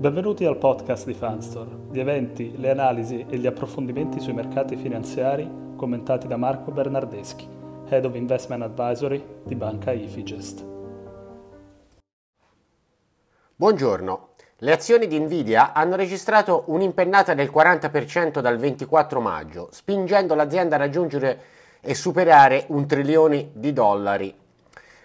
Benvenuti al podcast di Fanstore, gli eventi, le analisi e gli approfondimenti sui mercati finanziari commentati da Marco Bernardeschi, Head of Investment Advisory di Banca Ifigest. Buongiorno. Le azioni di Nvidia hanno registrato un'impennata del 40% dal 24 maggio, spingendo l'azienda a raggiungere e superare un trilione di dollari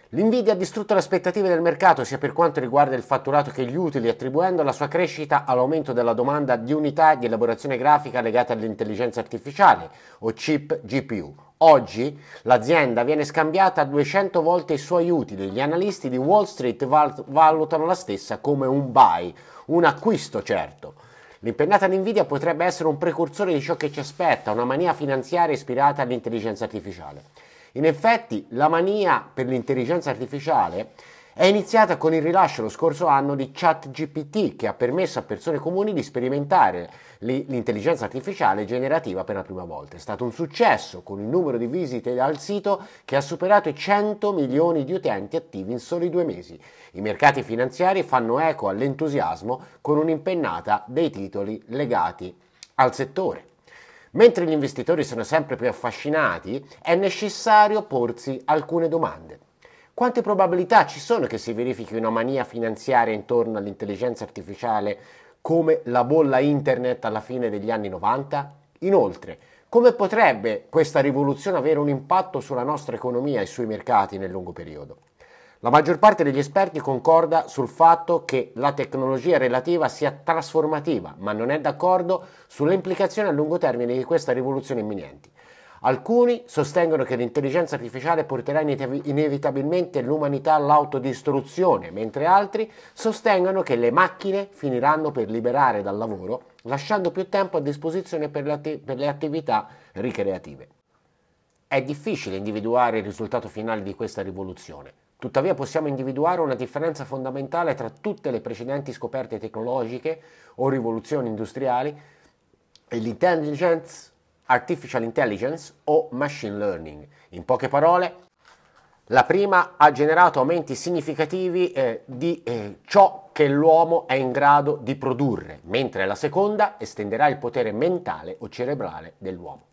L'Nvidia ha distrutto le aspettative del mercato sia per quanto riguarda il fatturato che gli utili, attribuendo la sua crescita all'aumento della domanda di unità di elaborazione grafica legate all'intelligenza artificiale o chip GPU. Oggi l'azienda viene scambiata 200 volte i suoi utili. Gli analisti di Wall Street valutano la stessa come un buy, un acquisto certo. L'impennata di Nvidia potrebbe essere un precursore di ciò che ci aspetta, una mania finanziaria ispirata all'intelligenza artificiale. In effetti la mania per l'intelligenza artificiale è iniziata con il rilascio lo scorso anno di ChatGPT che ha permesso a persone comuni di sperimentare l'intelligenza artificiale generativa per la prima volta. È stato un successo con il numero di visite al sito che ha superato i 100 milioni di utenti attivi in soli due mesi. I mercati finanziari fanno eco all'entusiasmo con un'impennata dei titoli legati al settore. Mentre gli investitori sono sempre più affascinati, è necessario porsi alcune domande. Quante probabilità ci sono che si verifichi una mania finanziaria intorno all'intelligenza artificiale come la bolla internet alla fine degli anni 90? Inoltre, come potrebbe questa rivoluzione avere un impatto sulla nostra economia e sui mercati nel lungo periodo? La maggior parte degli esperti concorda sul fatto che la tecnologia relativa sia trasformativa, ma non è d'accordo sulle implicazioni a lungo termine di questa rivoluzione imminente. Alcuni sostengono che l'intelligenza artificiale porterà inevitabilmente l'umanità all'autodistruzione, mentre altri sostengono che le macchine finiranno per liberare dal lavoro, lasciando più tempo a disposizione per le, attività ricreative. È difficile individuare il risultato finale di questa rivoluzione. Tuttavia possiamo individuare una differenza fondamentale tra tutte le precedenti scoperte tecnologiche o rivoluzioni industriali e l'intelligence, artificial intelligence o machine learning. In poche parole, la prima ha generato aumenti significativi eh, di eh, ciò che l'uomo è in grado di produrre, mentre la seconda estenderà il potere mentale o cerebrale dell'uomo.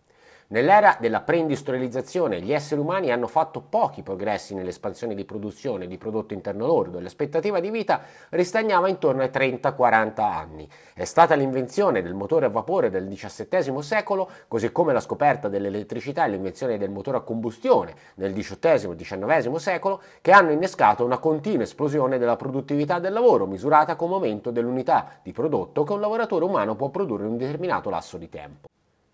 Nell'era della preindustrializzazione gli esseri umani hanno fatto pochi progressi nell'espansione di produzione di prodotto interno lordo e l'aspettativa di vita ristagnava intorno ai 30-40 anni. È stata l'invenzione del motore a vapore del XVII secolo, così come la scoperta dell'elettricità e l'invenzione del motore a combustione nel XVIII-XIX secolo, che hanno innescato una continua esplosione della produttività del lavoro, misurata come aumento dell'unità di prodotto che un lavoratore umano può produrre in un determinato lasso di tempo.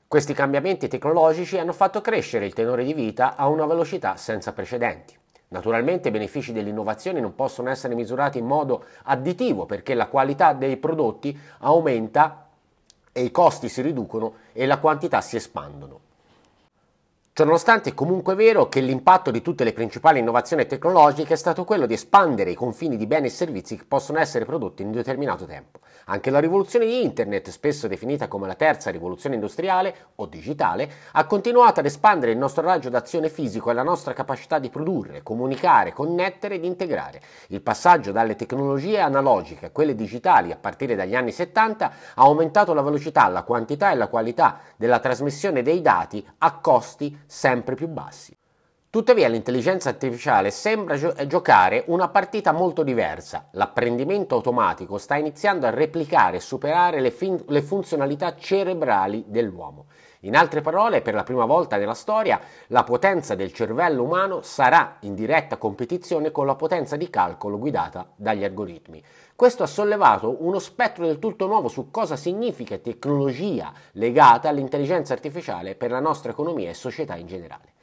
Questi cambiamenti tecnologici hanno fatto crescere il tenore di vita a una velocità senza precedenti. Naturalmente i benefici dell'innovazione non possono essere misurati in modo additivo perché la qualità dei prodotti aumenta e i costi si riducono e la quantità si espandono. Ciononostante è comunque vero che l'impatto di tutte le principali innovazioni tecnologiche è stato quello di espandere i confini di beni e servizi che possono essere prodotti in un determinato tempo. Anche la rivoluzione di Internet, spesso definita come la terza rivoluzione industriale o digitale, ha continuato ad espandere il nostro raggio d'azione fisico e la nostra capacità di produrre, comunicare, connettere ed integrare. Il passaggio dalle tecnologie analogiche a quelle digitali a partire dagli anni 70 ha aumentato la velocità, la quantità e la qualità della trasmissione dei dati a costi sempre più bassi. Tuttavia l'intelligenza artificiale sembra gio- giocare una partita molto diversa. L'apprendimento automatico sta iniziando a replicare e superare le, fin- le, funzionalità cerebrali dell'uomo. In altre parole, per la prima volta nella storia, la potenza del cervello umano sarà in diretta competizione con la potenza di calcolo guidata dagli algoritmi. Questo ha sollevato uno spettro del tutto nuovo su cosa significa tecnologia legata all'intelligenza artificiale per la nostra economia e società in generale.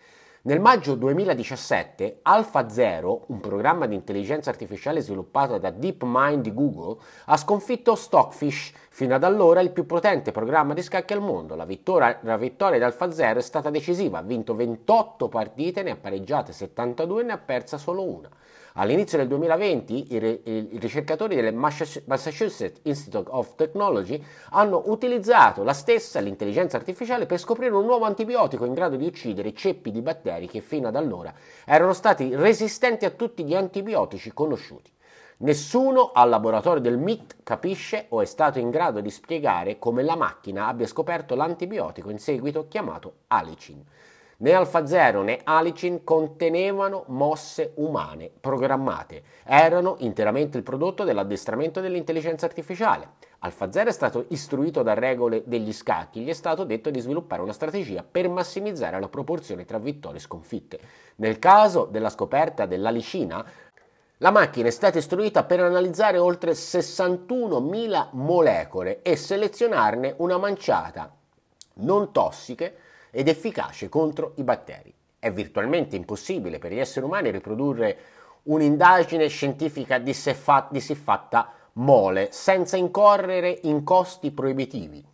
Nel maggio 2017 AlphaZero, un programma di intelligenza artificiale sviluppato da DeepMind di Google, ha sconfitto Stockfish, fino ad allora il più potente programma di scacchi al mondo. La vittoria, la vittoria di AlphaZero è stata decisiva, ha vinto 28 partite, ne ha pareggiate 72 e ne ha persa solo una. All'inizio del 2020 i, i, ricercatori del Massachusetts Institute of Technology hanno utilizzato la stessa, l'intelligenza artificiale, per scoprire un nuovo antibiotico in grado di uccidere ceppi di batteri che fino ad allora erano stati resistenti a tutti gli antibiotici conosciuti. Nessuno al laboratorio del MIT capisce o è stato in grado di spiegare come la macchina abbia scoperto l'antibiotico in seguito chiamato Alicin. Né Alfa Zero né Alicin contenevano mosse umane programmate, erano interamente il prodotto dell'addestramento dell'intelligenza artificiale. Alfa Zero è stato istruito da regole degli scacchi, gli è stato detto di sviluppare una strategia per massimizzare la proporzione tra vittorie e sconfitte. Nel caso della scoperta dell'alicina, la macchina è stata istruita per analizzare oltre 61.000 molecole e selezionarne una manciata non tossiche ed efficace contro i batteri. È virtualmente impossibile per gli esseri umani riprodurre un'indagine scientifica di siffatta mole senza incorrere in costi proibitivi.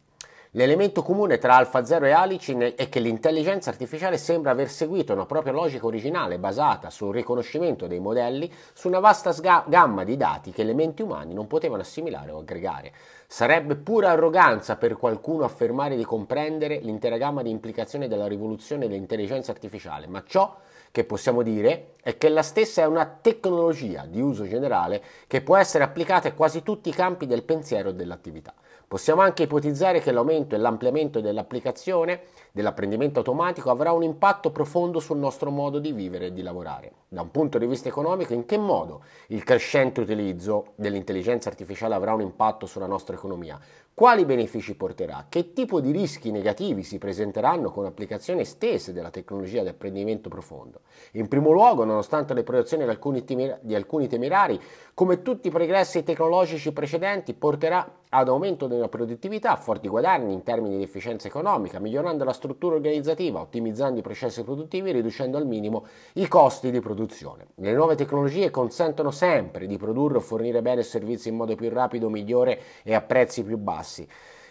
L'elemento comune tra AlphaZero e Alicin è che l'intelligenza artificiale sembra aver seguito una propria logica originale basata sul riconoscimento dei modelli su una vasta sga- gamma di dati che le menti umane non potevano assimilare o aggregare. Sarebbe pura arroganza per qualcuno affermare di comprendere l'intera gamma di implicazioni della rivoluzione dell'intelligenza artificiale, ma ciò che possiamo dire è che la stessa è una tecnologia di uso generale che può essere applicata a quasi tutti i campi del pensiero e dell'attività. Possiamo anche ipotizzare che l'aumento e l'ampliamento dell'applicazione dell'apprendimento automatico avrà un impatto profondo sul nostro modo di vivere e di lavorare. Da un punto di vista economico, in che modo il crescente utilizzo dell'intelligenza artificiale avrà un impatto sulla nostra economia? Quali benefici porterà? Che tipo di rischi negativi si presenteranno con applicazioni estese della tecnologia di apprendimento profondo? In primo luogo, nonostante le proiezioni di alcuni, temerari, come tutti i progressi tecnologici precedenti, porterà ad aumento della produttività, forti guadagni in termini di efficienza economica, migliorando la struttura organizzativa, ottimizzando i processi produttivi e riducendo al minimo i costi di produzione. Le nuove tecnologie consentono sempre di produrre o fornire bene e servizi in modo più rapido, migliore e a prezzi più bassi.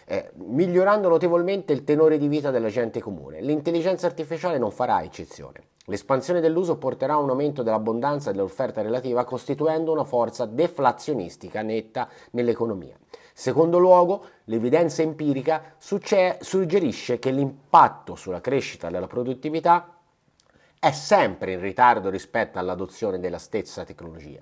Eh, migliorando notevolmente il tenore di vita della gente comune. L'intelligenza artificiale non farà eccezione. L'espansione dell'uso porterà a un aumento dell'abbondanza e dell'offerta relativa, costituendo una forza deflazionistica netta nell'economia. Secondo luogo, l'evidenza empirica suggerisce che l'impatto sulla crescita della produttività è sempre in ritardo rispetto all'adozione della stessa tecnologia.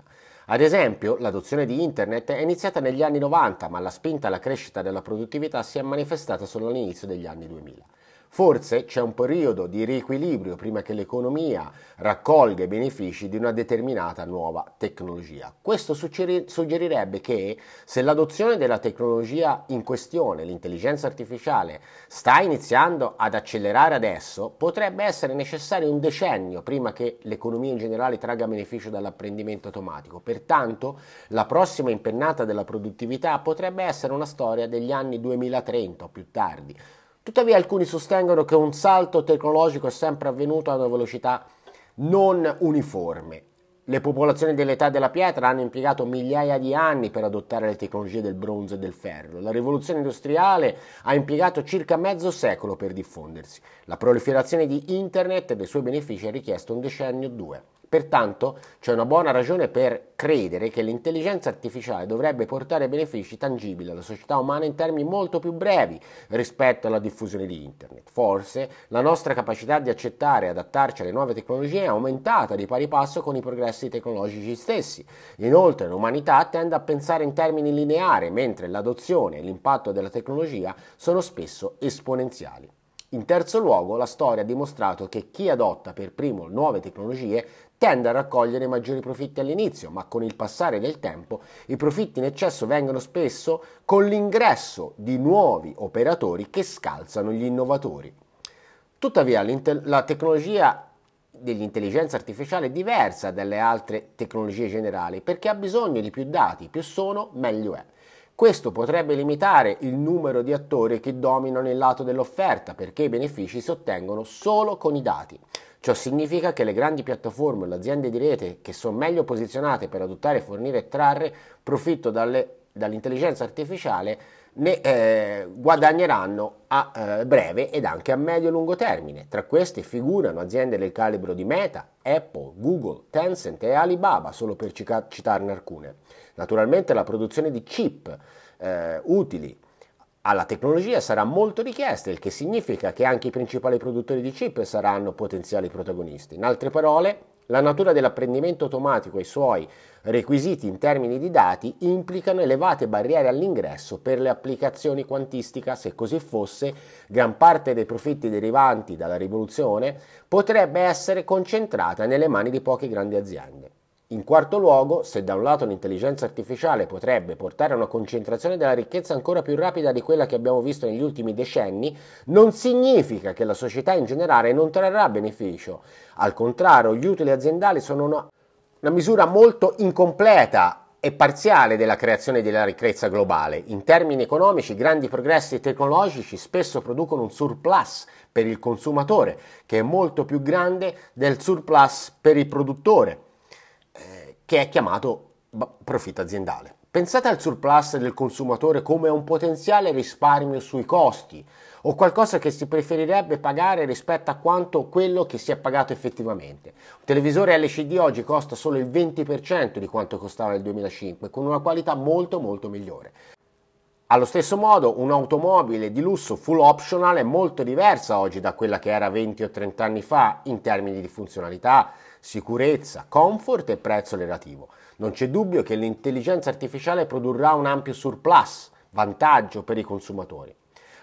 Ad esempio, l'adozione di Internet è iniziata negli anni 90, ma la spinta alla crescita della produttività si è manifestata solo all'inizio degli anni 2000. Forse c'è un periodo di riequilibrio prima che l'economia raccolga i benefici di una determinata nuova tecnologia. Questo suggerirebbe che se l'adozione della tecnologia in questione, l'intelligenza artificiale, sta iniziando ad accelerare adesso, potrebbe essere necessario un decennio prima che l'economia in generale tragga beneficio dall'apprendimento automatico. Pertanto la prossima impennata della produttività potrebbe essere una storia degli anni 2030 o più tardi Tuttavia alcuni sostengono che un salto tecnologico è sempre avvenuto a una velocità non uniforme. Le popolazioni dell'età della pietra hanno impiegato migliaia di anni per adottare le tecnologie del bronzo e del ferro. La rivoluzione industriale ha impiegato circa mezzo secolo per diffondersi. La proliferazione di Internet e dei suoi benefici ha richiesto un decennio o due. Pertanto c'è una buona ragione per credere che l'intelligenza artificiale dovrebbe portare benefici tangibili alla società umana in termini molto più brevi rispetto alla diffusione di Internet. Forse la nostra capacità di accettare e adattarci alle nuove tecnologie è aumentata di pari passo con i progressi tecnologici stessi. Inoltre l'umanità tende a pensare in termini lineari, mentre l'adozione e l'impatto della tecnologia sono spesso esponenziali. In terzo luogo, la storia ha dimostrato che chi adotta per primo nuove tecnologie tende a raccogliere maggiori profitti all'inizio, ma con il passare del tempo i profitti in eccesso vengono spesso con l'ingresso di nuovi operatori che scalzano gli innovatori. Tuttavia la tecnologia dell'intelligenza artificiale è diversa dalle altre tecnologie generali perché ha bisogno di più dati, più sono meglio è. Questo potrebbe limitare il numero di attori che dominano il lato dell'offerta perché i benefici si ottengono solo con i dati. Ciò significa che le grandi piattaforme le aziende di rete che sono meglio posizionate per adottare, fornire e trarre profitto dalle, dall'intelligenza artificiale ne eh, guadagneranno a eh, breve ed anche a medio-lungo termine. Tra queste figurano aziende del calibro di Meta, Apple, Google, Tencent e Alibaba, solo per citarne alcune. Naturalmente la produzione di chip eh, utili alla tecnologia sarà molto richiesta, il che significa che anche i principali produttori di chip saranno potenziali protagonisti. In altre parole, La natura dell'apprendimento automatico e i suoi requisiti in termini di dati implicano elevate barriere all'ingresso per le applicazioni quantistica. Se così fosse, gran parte dei profitti derivanti dalla rivoluzione potrebbe essere concentrata nelle mani di poche grandi aziende. In quarto luogo, se da un lato l'intelligenza artificiale potrebbe portare a una concentrazione della ricchezza ancora più rapida di quella che abbiamo visto negli ultimi decenni, non significa che la società in generale non trarrà beneficio. Al contrario, gli utili aziendali sono una, una misura molto incompleta e parziale della creazione della ricchezza globale. In termini economici, grandi progressi tecnologici spesso producono un surplus per il consumatore, che è molto più grande del surplus per il produttore che è chiamato profitto aziendale. Pensate al surplus del consumatore come un potenziale risparmio sui costi o qualcosa che si preferirebbe pagare rispetto a quanto quello che si è pagato effettivamente. Un televisore LCD oggi costa solo il 20% di quanto costava nel 2005, con una qualità molto molto migliore. Allo stesso modo, un'automobile di lusso full optional è molto diversa oggi da quella che era 20 o 30 anni fa in termini di funzionalità, sicurezza, comfort e prezzo relativo. Non c'è dubbio che l'intelligenza artificiale produrrà un ampio surplus, vantaggio per i consumatori.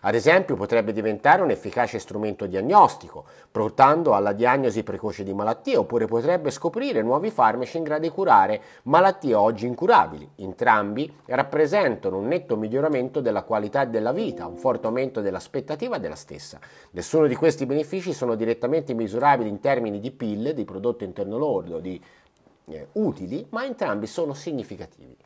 Ad esempio potrebbe diventare un efficace strumento diagnostico, portando alla diagnosi precoce di malattie, oppure potrebbe scoprire nuovi farmaci in grado di curare malattie oggi incurabili. Entrambi rappresentano un netto miglioramento della qualità della vita, un forte aumento dell'aspettativa della stessa. Nessuno di questi benefici sono direttamente misurabili in termini di PIL, di prodotto interno lordo, di eh, utili, ma entrambi sono significativi.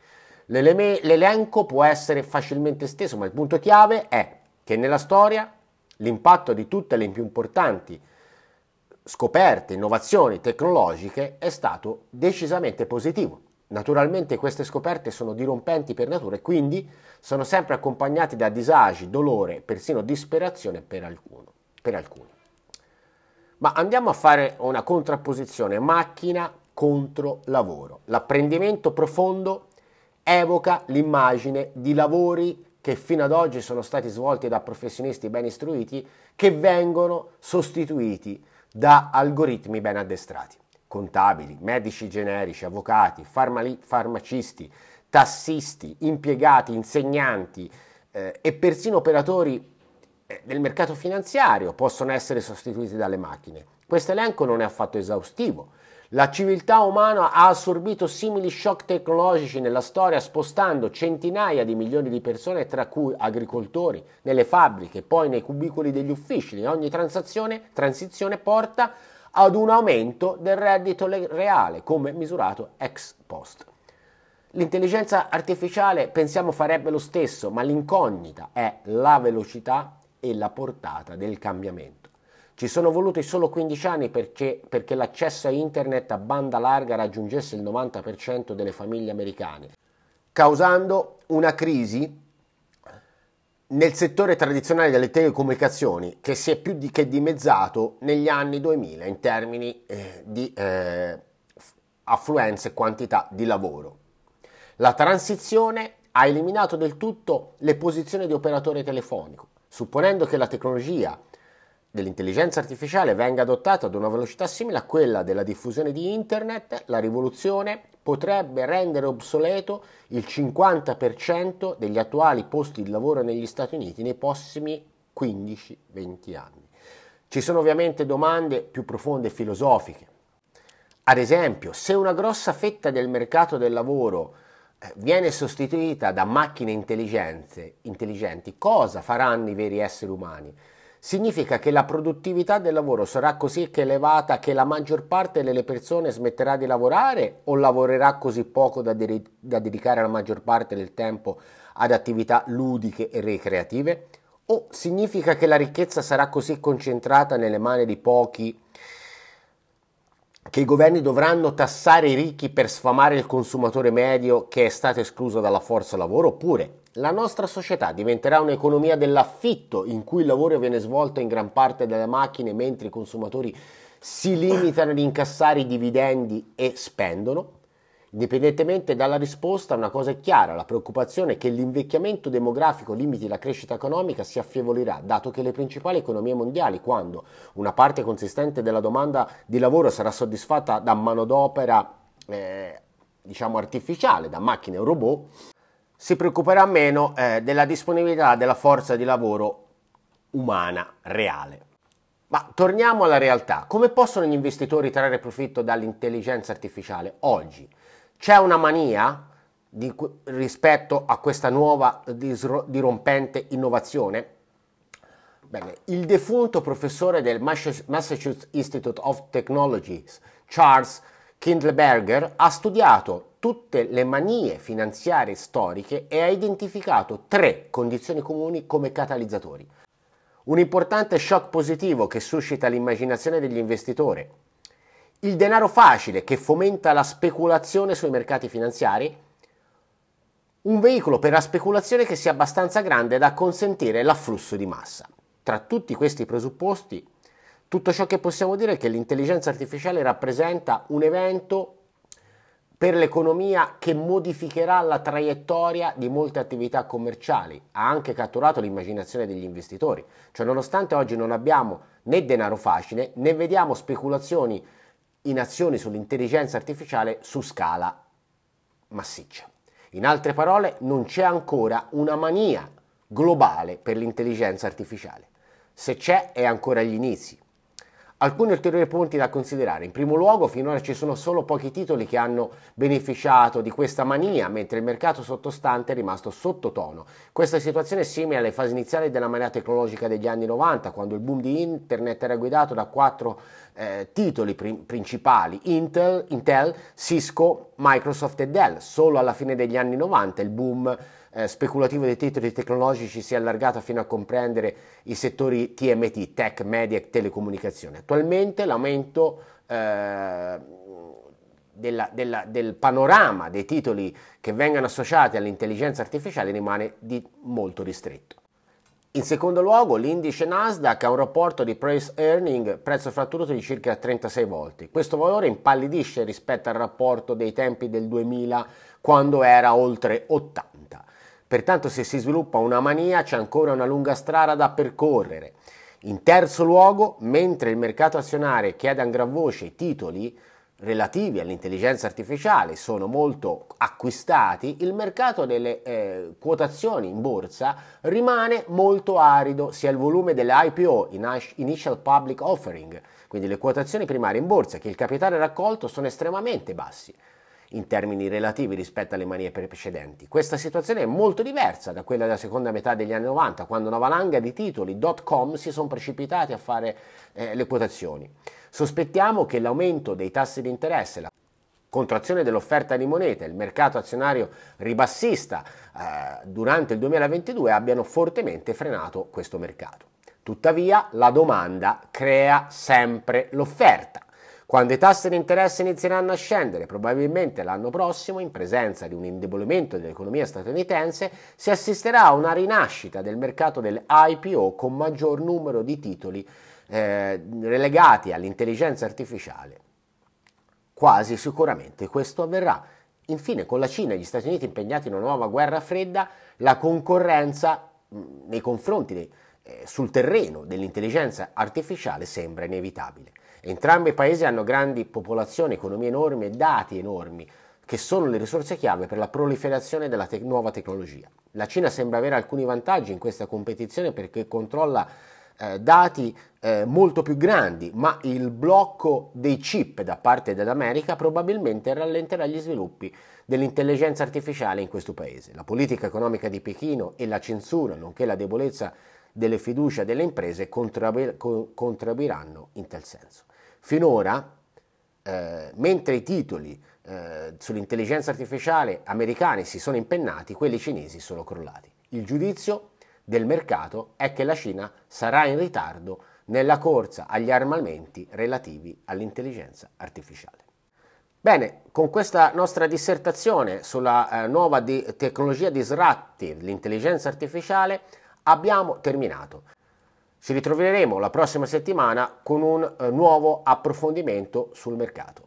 L'elenco può essere facilmente esteso, ma il punto chiave è che nella storia l'impatto di tutte le più importanti scoperte, innovazioni tecnologiche è stato decisamente positivo. Naturalmente queste scoperte sono dirompenti per natura e quindi sono sempre accompagnate da disagi, dolore, persino disperazione per, alcuno, per alcuni. Ma andiamo a fare una contrapposizione macchina contro lavoro. L'apprendimento profondo evoca l'immagine di lavori che fino ad oggi sono stati svolti da professionisti ben istruiti, che vengono sostituiti da algoritmi ben addestrati. Contabili, medici generici, avvocati, farmali- farmacisti, tassisti, impiegati, insegnanti eh, e persino operatori eh, del mercato finanziario possono essere sostituiti dalle macchine. Questo elenco non è affatto esaustivo, la civiltà umana ha assorbito simili shock tecnologici nella storia spostando centinaia di milioni di persone, tra cui agricoltori, nelle fabbriche, poi nei cubicoli degli uffici. E ogni transizione porta ad un aumento del reddito reale, come misurato ex post. L'intelligenza artificiale pensiamo farebbe lo stesso, ma l'incognita è la velocità e la portata del cambiamento. Ci sono voluti solo 15 anni perché, perché l'accesso a internet a banda larga raggiungesse il 90% delle famiglie americane, causando una crisi nel settore tradizionale delle telecomunicazioni che si è più di che dimezzato negli anni 2000 in termini eh, di eh, affluenza e quantità di lavoro. La transizione ha eliminato del tutto le posizioni di operatore telefonico, supponendo che la tecnologia dell'intelligenza artificiale venga adottata ad una velocità simile a quella della diffusione di internet, la rivoluzione potrebbe rendere obsoleto il 50% degli attuali posti di lavoro negli Stati Uniti nei prossimi 15-20 anni. Ci sono ovviamente domande più profonde e filosofiche. Ad esempio, se una grossa fetta del mercato del lavoro eh, viene sostituita da macchine intelligenti, cosa faranno i veri esseri umani? Significa che la produttività del lavoro sarà così elevata che la maggior parte delle persone smetterà di lavorare o lavorerà così poco da, de- da dedicare la maggior parte del tempo ad attività ludiche e ricreative? O significa che la ricchezza sarà così concentrata nelle mani di pochi che i governi dovranno tassare i ricchi per sfamare il consumatore medio che è stato escluso dalla forza lavoro? Oppure la nostra società diventerà un'economia dell'affitto in cui il lavoro viene svolto in gran parte dalle macchine mentre i consumatori si limitano ad incassare i dividendi e spendono? Indipendentemente dalla risposta, una cosa è chiara, la preoccupazione che l'invecchiamento demografico limiti la crescita economica si affievolirà, dato che le principali economie mondiali, quando una parte consistente della domanda di lavoro sarà soddisfatta da manodopera eh, diciamo artificiale, da macchine o robot, si preoccuperà meno eh, della disponibilità della forza di lavoro umana reale. Ma torniamo alla realtà. Come possono gli investitori trarre profitto dall'intelligenza artificiale oggi? C'è una mania di, rispetto a questa nuova dirompente innovazione? Bene, il defunto professore del Massachusetts Institute of Technology, Charles Kindleberger, ha studiato tutte le manie finanziarie storiche e ha identificato tre condizioni comuni come catalizzatori. Un importante shock positivo che suscita l'immaginazione degli investitori, il denaro facile che fomenta la speculazione sui mercati finanziari, un veicolo per la speculazione che sia abbastanza grande da consentire l'afflusso di massa. Tra tutti questi presupposti, tutto ciò che possiamo dire è che l'intelligenza artificiale rappresenta un evento per l'economia che modificherà la traiettoria di molte attività commerciali, ha anche catturato l'immaginazione degli investitori. Cioè, nonostante oggi non abbiamo né denaro facile, né vediamo speculazioni in azioni sull'intelligenza artificiale su scala massiccia. In altre parole, non c'è ancora una mania globale per l'intelligenza artificiale. Se c'è, è ancora agli inizi. Alcuni ulteriori punti da considerare. In primo luogo, finora ci sono solo pochi titoli che hanno beneficiato di questa mania, mentre il mercato sottostante è rimasto sottotono. Questa situazione è simile alle fasi iniziali della mania tecnologica degli anni 90, quando il boom di Internet era guidato da quattro eh, titoli prim- principali, Intel, Intel, Cisco, Microsoft e Dell. Solo alla fine degli anni 90 il boom eh, speculativo dei titoli tecnologici si è allargato fino a comprendere i settori TMT, tech, media e telecomunicazione. Attualmente l'aumento eh, della, della, del panorama dei titoli che vengono associati all'intelligenza artificiale rimane di molto ristretto. In secondo luogo, l'indice Nasdaq ha un rapporto di price earning, prezzo fratturato di circa 36 volte. Questo valore impallidisce rispetto al rapporto dei tempi del 2000 quando era oltre 80. Pertanto se si sviluppa una mania c'è ancora una lunga strada da percorrere. In terzo luogo, mentre il mercato azionario chiede a gran voce i titoli relativi all'intelligenza artificiale sono molto acquistati, il mercato delle eh, quotazioni in borsa rimane molto arido, sia il volume delle IPO, Initial Public Offering, quindi le quotazioni primarie in borsa, che il capitale raccolto sono estremamente bassi in termini relativi rispetto alle manie precedenti. Questa situazione è molto diversa da quella della seconda metà degli anni 90, quando una valanga di titoli .com si sono precipitati a fare eh, le quotazioni. Sospettiamo che l'aumento dei tassi di interesse, la contrazione dell'offerta di moneta e il mercato azionario ribassista eh, durante il 2022 abbiano fortemente frenato questo mercato. Tuttavia la domanda crea sempre l'offerta quando i tassi di interesse inizieranno a scendere, probabilmente l'anno prossimo, in presenza di un indebolimento dell'economia statunitense, si assisterà a una rinascita del mercato delle IPO con maggior numero di titoli eh, relegati all'intelligenza artificiale. Quasi sicuramente questo avverrà. Infine, con la Cina e gli Stati Uniti impegnati in una nuova guerra fredda, la concorrenza mh, nei confronti eh, sul terreno dell'intelligenza artificiale sembra inevitabile. Entrambi i paesi hanno grandi popolazioni, economie enormi e dati enormi, che sono le risorse chiave per la proliferazione della te- nuova tecnologia. La Cina sembra avere alcuni vantaggi in questa competizione perché controlla eh, dati eh, molto più grandi, ma il blocco dei chip da parte dell'America probabilmente rallenterà gli sviluppi dell'intelligenza artificiale in questo paese. La politica economica di Pechino e la censura, nonché la debolezza delle fiducia delle imprese contribuiranno in tal senso. Finora, eh, mentre i titoli eh, sull'intelligenza artificiale americani si sono impennati, quelli cinesi sono crollati. Il giudizio del mercato è che la Cina sarà in ritardo nella corsa agli armamenti relativi all'intelligenza artificiale. Bene, con questa nostra dissertazione sulla eh, nuova di tecnologia disruptive, l'intelligenza artificiale, abbiamo terminato. Ci ritroveremo la prossima settimana con un eh, nuovo approfondimento sul mercato.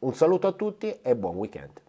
Un saluto a tutti e buon weekend.